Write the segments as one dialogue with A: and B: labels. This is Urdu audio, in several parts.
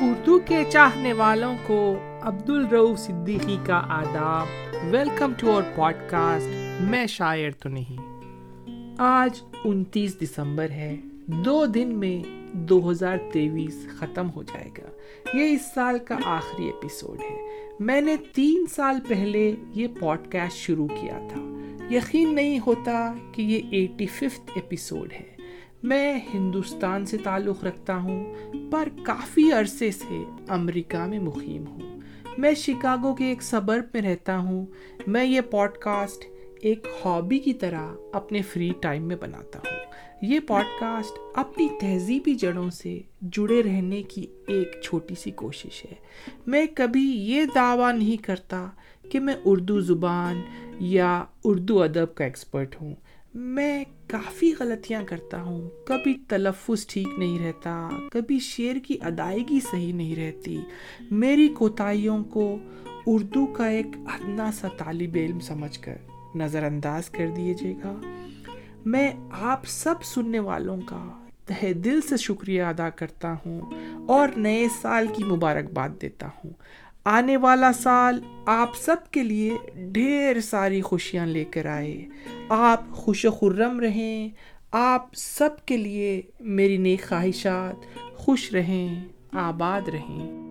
A: اردو کے چاہنے والوں کو عبد الرؤف صدیقی کا آداب۔ ویلکم ٹو اور پوڈ کاسٹ میں شاعر تو نہیں۔ آج انتیس دسمبر ہے، دو دن میں دو ہزار تیویس ختم ہو جائے گا۔ یہ اس سال کا آخری ایپیسوڈ ہے۔ میں نے تین سال پہلے یہ پوڈ کاسٹ شروع کیا تھا۔ یقین نہیں ہوتا کہ یہ ایٹی ففتھ ایپیسوڈ ہے۔ میں ہندوستان سے تعلق رکھتا ہوں، پر کافی عرصے سے امریکہ میں مقیم ہوں۔ میں شکاگو کے ایک صبر میں رہتا ہوں۔ میں یہ پوڈ کاسٹ ایک ہابی کی طرح اپنے فری ٹائم میں بناتا ہوں۔ یہ پوڈ کاسٹ اپنی تہذیبی جڑوں سے جڑے رہنے کی ایک چھوٹی سی کوشش ہے۔ میں کبھی یہ دعویٰ نہیں کرتا کہ میں اردو زبان یا اردو ادب کا ایکسپرٹ ہوں۔ میں کافی غلطیاں کرتا ہوں۔ کبھی تلفظ ٹھیک نہیں رہتا، کبھی شعر کی ادائیگی صحیح نہیں رہتی۔ میری کوتاہیوں کو اردو کا ایک ادنا سا طالب علم سمجھ کر نظر انداز کر دیجیے گا۔ میں آپ سب سننے والوں کا تہ دل سے شکریہ ادا کرتا ہوں اور نئے سال کی مبارکباد دیتا ہوں۔ آنے والا سال آپ سب کے لیے ڈھیر ساری خوشیاں لے کر آئے۔ آپ خوش و خرم رہیں، آپ سب کے لیے میری نیک خواہشات خوش رہیں، آباد رہیں۔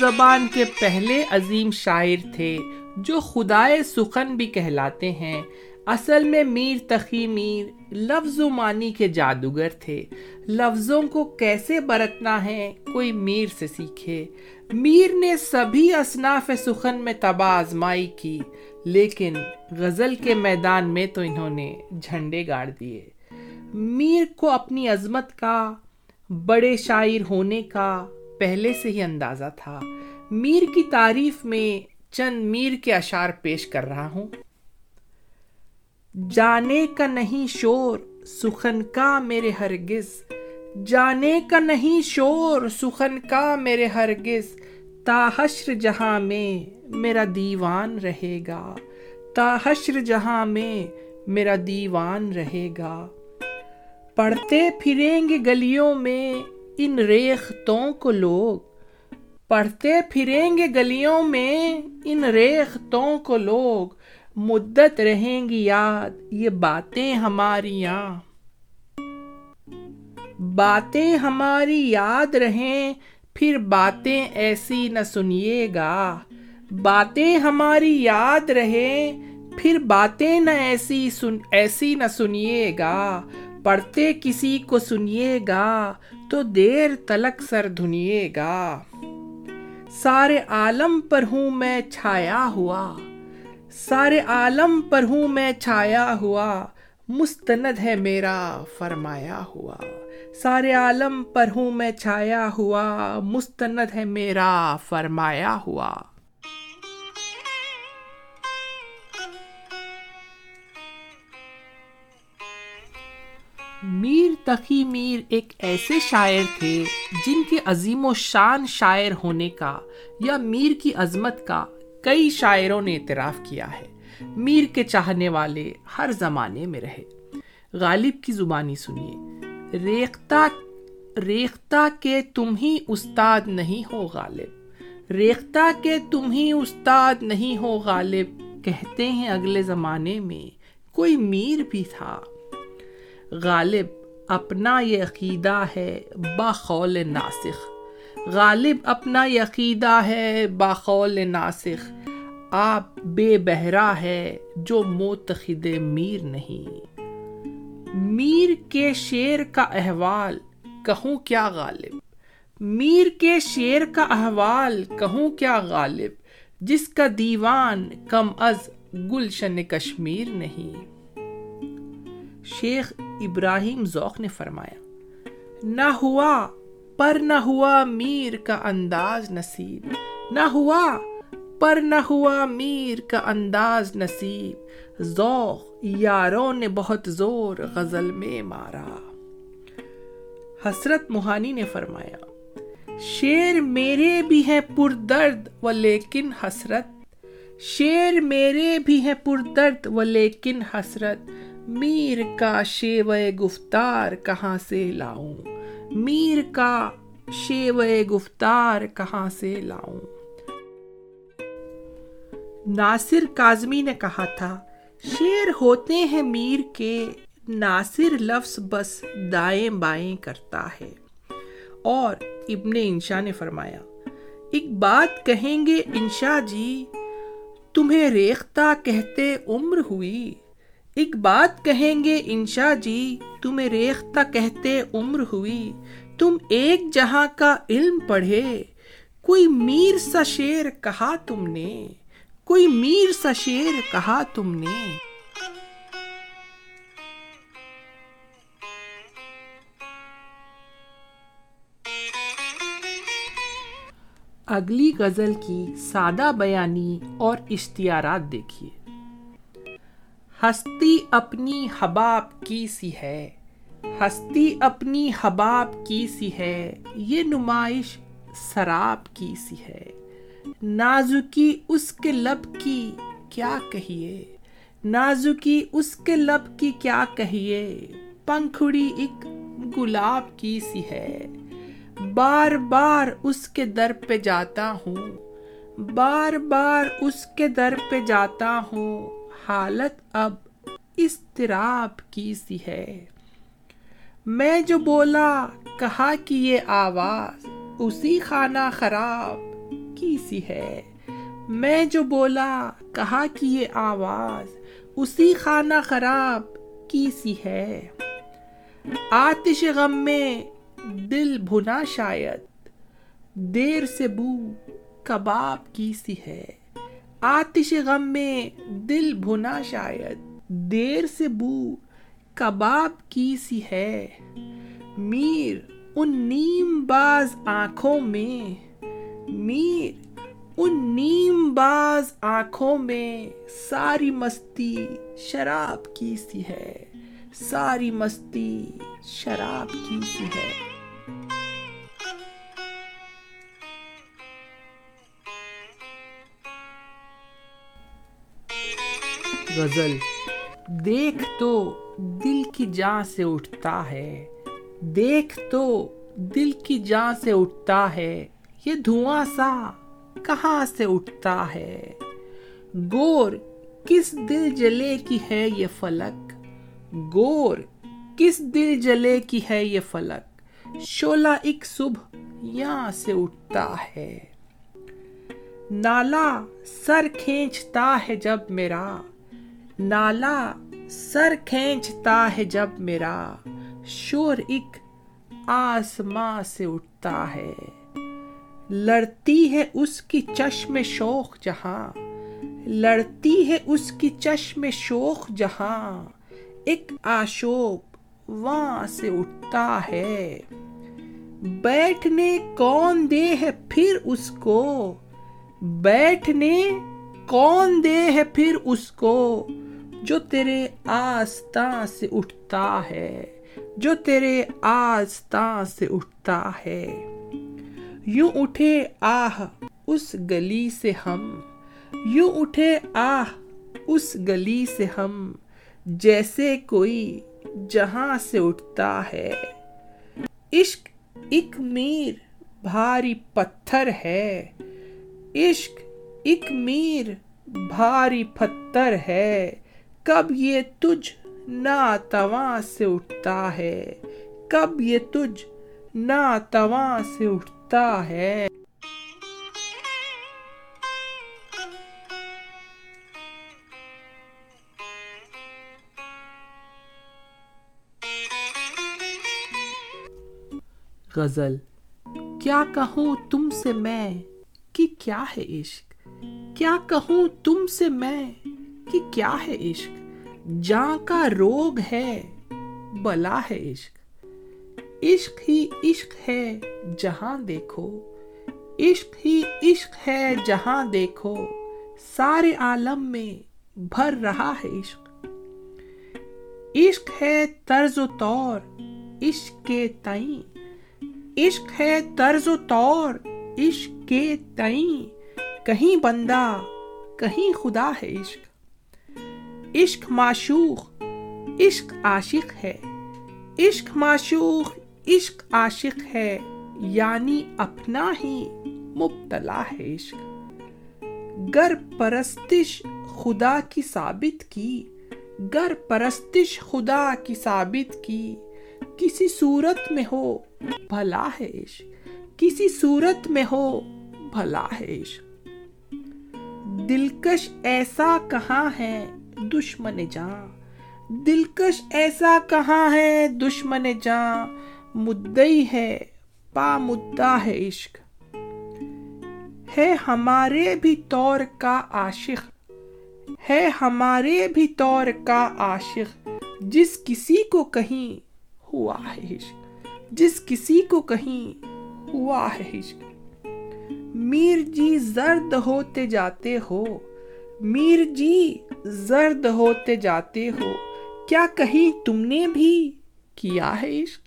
A: زبان کے پہلے عظیم شاعر تھے جو خدائے سخن بھی کہلاتے ہیں۔ اصل میں میر تخی میر لفظ و معنی کے جادوگر تھے۔ لفظوں کو کیسے برتنا ہے، کوئی میر سے سیکھے۔ میر نے سبھی اصناف سخن میں تباہ آزمائی کی، لیکن غزل کے میدان میں تو انہوں نے جھنڈے گاڑ دیے۔ میر کو اپنی عظمت کا، بڑے شاعر ہونے کا پہلے سے ہی اندازہ تھا۔ میر کی تعریف میں چند میر کے اشعار پیش کر رہا ہوں۔ جانے کا نہیں شور، سخن کا میرے ہرگز۔ جانے کا نہیں شور، سخن کا میرے ہرگز۔ تا حشر جہاں میں میرا دیوان رہے گا۔ تا حشر جہاں میں میرا دیوان رہے گا۔ پڑھتے پھریں گے گلیوں میں ان ریختوں کو لوگ۔ پڑھتے پھریں گے گلیوں میں ان ریختوں کو لوگ۔ مدت رہیں گی یاد، یہ باتیں ہماری باتیں ہماری یاد رہیں، پھر باتیں ایسی نہ سنیے گا۔ باتیں ہماری یاد رہیں، پھر باتیں نہ ایسی سن، ایسی نہ سنیے گا۔ پڑھتے کسی کو سنیے گا، تو دیر تلک سر دھنیے گا۔ سارے عالم پر ہوں میں چھایا ہوا۔ سارے عالم پر ہوں میں چھایا ہوا، مستند ہے میرا فرمایا ہوا۔ سارے عالم پر ہوں میں چھایا ہوا، مستند ہے میرا فرمایا ہوا۔ میر تقی میر ایک ایسے شاعر تھے جن کے عظیم و شان شاعر ہونے کا یا میر کی عظمت کا کئی شاعروں نے اعتراف کیا ہے۔ میر کے چاہنے والے ہر زمانے میں رہے۔ غالب کی زبانی سنیے۔ ریختہ ریختہ کے تم ہی استاد نہیں ہو غالب۔ ریختہ کے تم ہی استاد نہیں ہو غالب۔ کہتے ہیں اگلے زمانے میں کوئی میر بھی تھا۔ غالب، اپنا یہ عقیدہ ہے باخول ناسخ۔ غالب اپنا عقیدہ ہے باخول ناسخ۔ آپ بے بہرا ہے جو موتخد میر نہیں۔ میر کے شیر کا احوال، کہوں کیا غالب؟ میر کے شیر کا احوال، کہوں کیا غالب؟ جس کا دیوان کم از گلشن کشمیر نہیں۔ شیخ ابراہیم ذوق نے فرمایا، نہ ہوا پر نہ ہوا میر کا انداز نصیب۔ نہ ہوا، پر نہ ہوا میر کا انداز نصیب۔ ذوق، یاروں نے بہت زور غزل میں مارا۔ حسرت موہانی نے فرمایا، شیر میرے بھی ہیں پر درد و لیکن حسرت۔ شیر میرے بھی ہیں پر درد و لیکن حسرت۔ میر کا شیو گفتار کہاں سے لاؤں؟ میر کا شیو گفتار کہاں سے لاؤں؟ ناصر کاظمی نے کہا تھا، شیر ہوتے ہیں میر کے، ناصر لفظ بس دائیں بائیں کرتا ہے۔ اور ابن انشا نے فرمایا، ایک بات کہیں گے انشا جی تمہیں ریختہ کہتے عمر ہوئی۔ ایک بات کہیں گے انشا جی تمہیں ریختہ کہتے عمر ہوئی۔ تم ایک جہاں کا علم پڑھے۔ کوئی میر سا شیر کہا تم نے۔ کوئی میر سا شیر کہا تم نے۔ اگلی غزل کی سادہ بیانی اور اشتہارات دیکھیے۔ ہستی اپنی حباب کی سی ہے۔ ہستی اپنی حباب کی سی ہے۔ یہ نمائش سراب کی سی ہے۔ نازکی اس کے لب کی کیا کہیے؟ نازکی اس کے لب کی کیا کہیے؟ پنکھڑی ایک گلاب کی سی ہے۔ بار بار اس کے در پہ جاتا ہوں۔ بار بار اس کے در پہ جاتا ہوں۔ حالت اب استراب کی سی ہے۔ میں جو بولا، کہا کہ یہ آواز اسی خانہ خراب کی سی ہے۔ میں جو بولا، کہا کہ یہ آواز اسی خانہ خراب کی سی ہے۔ آتش غم میں دل بھنا شاید، دیر سے بو کباب کی سی ہے۔ آتش غم میں دل بھنا شاید، دیر سے بو کباب کی سی ہے۔ میر ان نیم باز آنکھوں میں، میر ان نیم باز آنکھوں میں ساری مستی شراب کی سی ہے۔ ساری مستی شراب کی سی ہے۔ غزل۔ دیکھ تو دل کی جان سے اٹھتا ہے۔ دیکھ تو دل کی جان سے اٹھتا ہے۔ یہ دھواں سا کہاں سے اٹھتا ہے؟ گور، کس دل جلے کی ہے یہ فلک؟ گور، کس دل جلے کی ہے یہ فلک؟ شولا ایک صبح یہاں سے اٹھتا ہے۔ نالا سر کھینچتا ہے جب میرا۔ نالا سر کھینچتا ہے جب میرا، شور ایک آسماں سے اٹھتا ہے۔ لڑتی ہے اس کی چشم شوق جہاں، لڑتی ہے اس کی چشم شوق جہاں۔ ایک آشوب وہاں سے اٹھتا ہے۔ بیٹھنے کون دے ہے پھر اس کو؟ بیٹھنے کون دے ہے پھر اس کو؟ جو تیرے آستان سے اٹھتا ہے، جو تیرے آستان سے اٹھتا ہے۔ یوں اٹھے آہ اس گلی سے ہم، یوں اٹھے آہ اس گلی سے ہم، جیسے کوئی جہاں سے اٹھتا ہے۔ عشق ایک میر بھاری پتھر ہے، عشق ایک میر بھاری پتھر ہے۔ کب یہ تجھ ناتواں سے اٹھتا ہے؟ کب یہ تجھ ناتواں سے اٹھتا ہے؟ غزل، کیا کہوں تم سے میں؟ کہ کیا ہے عشق؟ کیا کہوں تم سے میں؟ کہ کیا ہے عشق؟ جاں کا روگ ہے، بلا ہے عشق۔ عشق ہی عشق ہے، جہاں دیکھو۔ عشق ہی عشق ہے، جہاں دیکھو۔ سارے عالم میں بھر رہا ہے عشق۔ عشق ہے طرز و طور عشق کے تئیں۔ عشق ہے طرز و طور عشق کے تئیں۔ کہیں بندہ، کہیں خدا ہے عشق۔ عشق معشوق، عشق عاشق ہے۔ عشق معشوق، عشق عاشق ہے یعنی اپنا ہی مبتلا ہے عشق۔ گر پرستش خدا کی ثابت کی، گر پرستش خدا کی ثابت کی۔ کسی صورت میں ہو، بھلا ہے عشق۔ کسی صورت میں ہو، بھلا ہے عشق۔ دلکش ایسا کہاں ہے دشمن جاں۔ دلکش ایسا کہاں ہے دشمن جاں؟ مدئی ہے، پا مدعا ہے عشق۔ ہے ہمارے بھی طور کا عاشق۔ ہے ہمارے بھی طور کا عاشق۔ جس کسی کو کہیں ہوا ہے عشق۔ جس کسی کو کہیں ہوا ہے عشق۔ میر جی زرد ہوتے جاتے ہو۔ میر جی زرد ہوتے جاتے ہو۔ کیا کہیں تم نے بھی کیا ہے عشق؟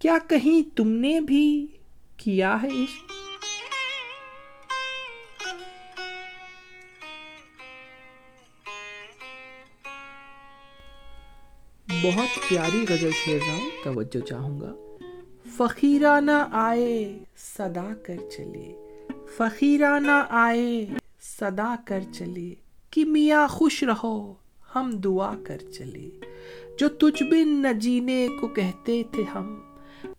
A: کیا کہیں تم نے بھی کیا ہے عشق؟ بہت پیاری غزل ہوں توجہ چاہوں گا۔ فقیرانہ آئے صدا کر چلے۔ فقیرانہ آئے صدا کر چلے۔ کہ میاں خوش رہو، ہم دعا کر چلے۔ جو تجھ بن نہ جینے کو کہتے تھے ہم،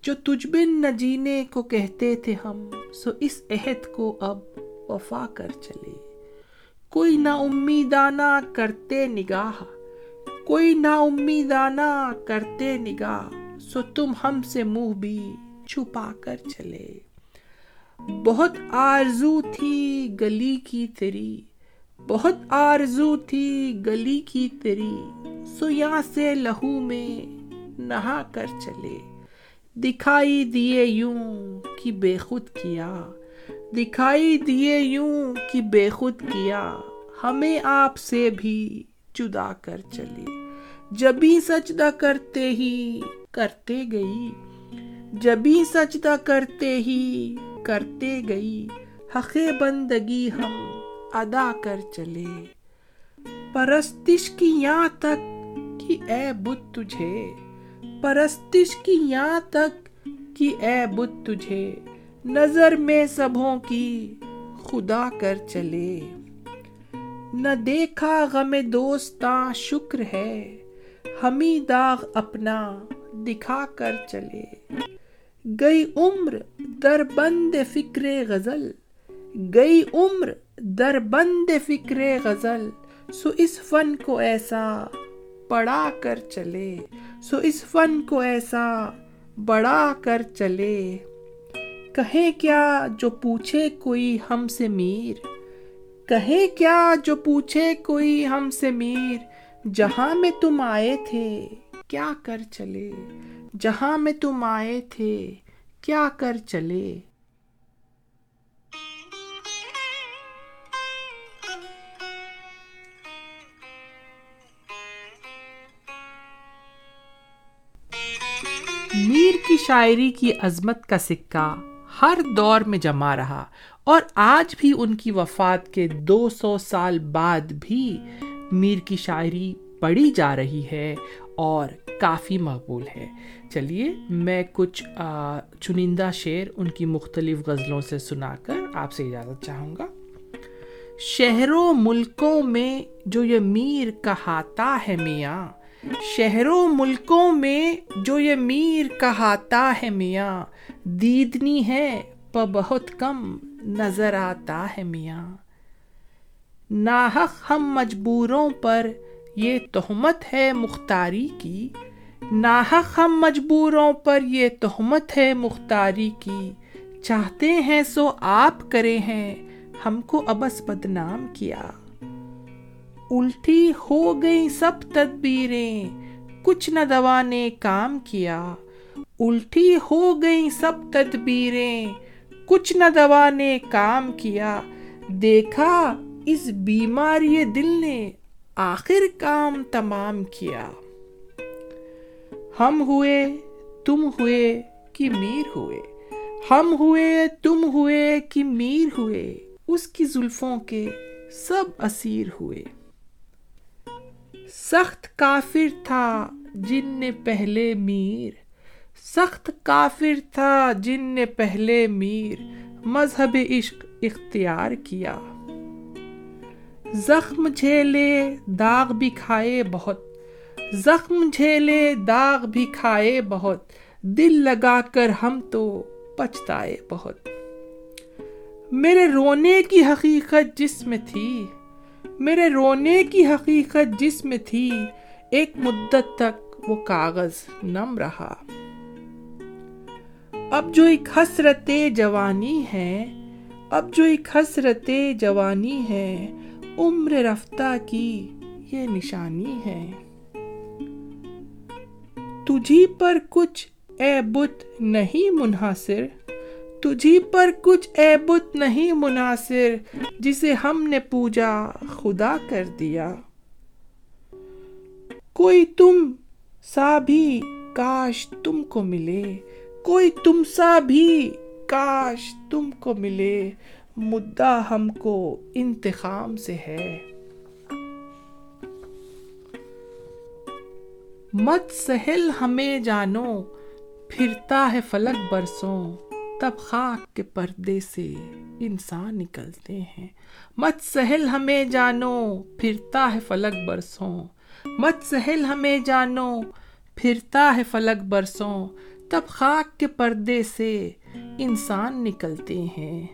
A: جو تجھ بن نہ جینے کو کہتے تھے ہم، سو اس عہد کو اب وفا کر چلے۔ کوئی نا امیدانہ کرتے نگاہ، کوئی نا امیدانہ کرتے نگاہ، سو تم ہم سے منہ بھی چھپا کر چلے۔ بہت آرزو تھی گلی کی تیری بہت آرزو تھی گلی کی تیری۔ سو یہاں سے لہو میں نہا کر چلے۔ دکھائی دیے یوں کہ بے خود کیا۔ دکھائی دیے یوں کہ بے خود کیا۔ ہمیں آپ سے بھی جدا کر چلے۔ جبھی سجدہ کرتے ہی کرتے گئی۔ جبھی سجدہ کرتے ہی کرتے گئی۔ حق بندگی ہم ادا کر چلے۔ پرستش کی یہاں تک کہ اے بت تجھے۔ پرستش کی یہاں تک کہ اے بت تجھے۔ نظر میں سبوں کی خدا کر چلے۔ نہ دیکھا غم دوستاں شکر ہے۔ ہمیں داغ اپنا دکھا کر چلے۔ گئی عمر در بند فکر غزل۔ گئی عمر در بند فکر غزل، سو اس فن کو ایسا پڑھا کر چلے۔ سو اس فن کو ایسا بڑھا کر چلے۔ کہے کیا جو پوچھے کوئی ہم سے میر؟ کہے کیا جو پوچھے کوئی ہم سے میر؟ جہاں میں تم آئے تھے، کیا کر چلے؟ جہاں میں تم آئے تھے، کیا کر چلے؟ میر کی شاعری کی عظمت کا سکہ ہر دور میں جمع رہا اور آج بھی ان کی وفات کے دو سو سال بعد بھی میر کی شاعری پڑھی جا رہی ہے اور کافی مقبول ہے۔ چلیے، میں کچھ چنندہ شعر ان کی مختلف غزلوں سے سنا کر آپ سے اجازت چاہوں گا۔ شہروں ملکوں میں جو یہ میر کہاتا ہے میاں شہروں ملکوں میں جو یہ میر کہاتا ہے میاں، دیدنی ہے پا بہت کم نظر آتا ہے میاں۔ ناحق ہم مجبوروں پر یہ تہمت ہے مختاری کی۔ ناحق ہم مجبوروں پر یہ تہمت ہے مختاری کی۔ چاہتے ہیں سو آپ کرے ہیں، ہم کو ابس بدنام کیا۔ الٹی ہو گئی سب تدبیریں۔ کچھ نہ دوا نے کام کیا۔ الٹی ہو گئی سب تدبیریں۔ کچھ نہ دوا نے کام کیا۔ دیکھا اس بیماری دل نے آخر کام تمام کیا۔ ہم ہوئے، تم ہوئے کہ میر ہوئے۔ ہم ہوئے، تم ہوئے کہ میر ہوئے۔ اس کی زلفوں کے سب اسیر ہوئے۔ سخت کافر تھا جن نے پہلے میر۔ سخت کافر تھا جن نے پہلے میر۔ مذہب عشق اختیار کیا۔ زخم جھیلے داغ بھی کھائے بہت۔ زخم جھیلے داغ بھی کھائے بہت۔ دل لگا کر ہم تو پچھتائے بہت۔ میرے رونے کی حقیقت جس میں تھی میرے رونے کی حقیقت جس میں تھی، ایک مدت تک وہ کاغذ نم رہا۔ اب جو ایک حسرت جوانی ہے، اب جو ایک حسرت جوانی ہے، عمر رفتہ کی یہ نشانی ہے۔ تجھی پر کچھ اے بت نہیں منحصر تجھی پر کچھ اے بت نہیں مناصر، جسے ہم نے پوجا خدا کر دیا۔ کوئی تم سا بھی کاش تم کو ملے، کوئی تم سا بھی کاش تم کو ملے، مدعا ہم کو انتخام سے ہے۔ مت سہل ہمیں جانو، پھرتا ہے فلک برسوں۔ تب خاک کے پردے سے انسان نکلتے ہیں۔ مت سہل ہمیں جانو، پھرتا ہے فلک برسوں۔ مت سہل ہمیں جانو، پھرتا ہے فلک برسوں۔ تب خاک کے پردے سے انسان نکلتے ہیں۔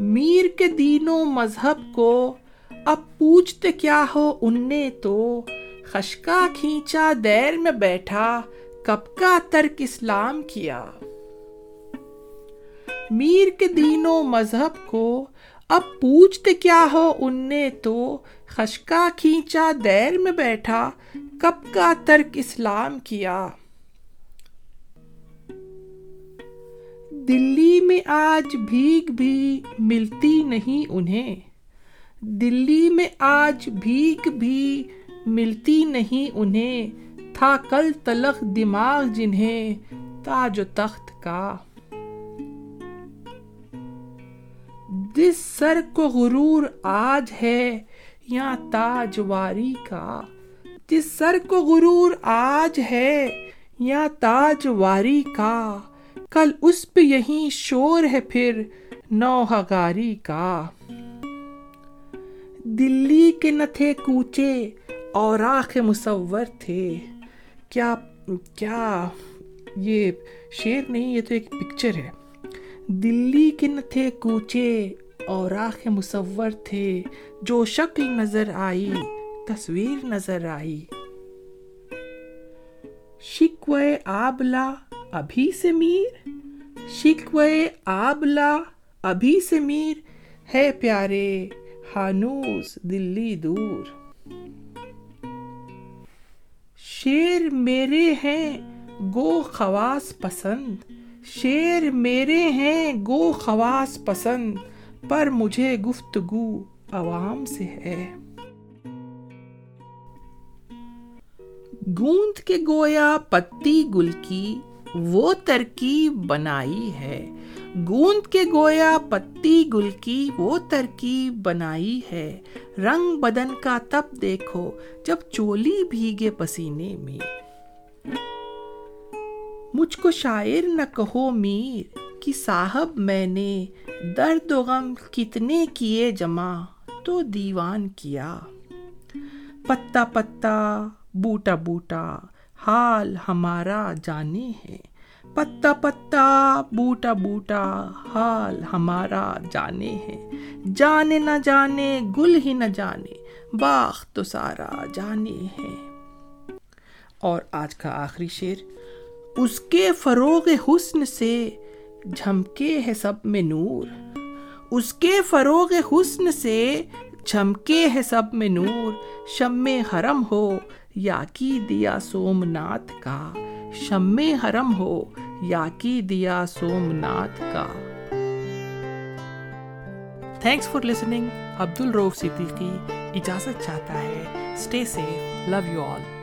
A: میر کے دینوں مذہب کو اب پوچھتے کیا ہو ان نے تو؟ خشکا کھینچا دیر میں بیٹھا کب کا ترک اسلام کیا۔ میر کے دین و مذہب کو اب پوچھتے کیا ہو ان نے تو خشکا کھینچا، دیر میں بیٹھا، کب کا ترک اسلام کیا۔ دلی میں آج بھیگ بھی ملتی نہیں انہیں۔ دلی میں آج بھیگ بھی ملتی نہیں انہیں۔ تھا کل تلخ دماغ جنہیں تاج و تخت کا۔ جس سر کو غرور آج ہے یا تاج واری کا۔ جس سر کو غرور آج ہے یا تاج واری کا۔ کل اس پہ یہی شور ہے پھر نوہگاری کا۔ دلی کے نہ تھے کوچے اور آخ مصور تھے۔ کیا کیا؟ یہ شیر نہیں، یہ تو ایک پکچر ہے۔ دلی کے نہ تھے کوچے اور آخ مصور تھے۔ جو شکل نظر آئی، تصویر نظر آئی۔ شکوے آبلا ابھی سے میر۔ شکوے آبلا ابھی سے میر۔ ہے پیارے ہانوس دلی دور۔ شیر میرے ہیں گو خواص پسند۔ شیر میرے ہیں گو خواص پسند، پر مجھے گفتگو عوام سے ہے۔ گوند کے گویا پتی گل کی وہ ترکیب بنائی ہے۔ گوند کے گویا پتی گل کی وہ ترکیب بنائی ہے۔ رنگ بدن کا تب دیکھو جب چولی بھیگے پسینے میں۔ مجھ کو شاعر نہ کہو میر کہ صاحب میں نے درد و غم کتنے کیے جمع تو دیوان کیا۔ پتا پتا بوٹا بوٹا حال ہمارا جانے ہے۔ پتا پتا، بوٹا بوٹا، حال ہمارا جانے ہے۔ جانے نہ جانے، گل ہی نہ جانے، باغ تو سارا جانے ہے۔ اور آج کا آخری شیر اس کے فروغ حسن سے جھمکے ہے سب میں نور۔ اس کے فروغ حسن سے جھمکے ہے سب میں نور۔ شم حرم ہو یا کی دیا سوم ناتھ کا شم حرم ہو یا کی دیا سوم ناتھ کا تھینکس فار لسننگ عبد الروف صدیقی اجازت چاہتا ہے stay safe love you all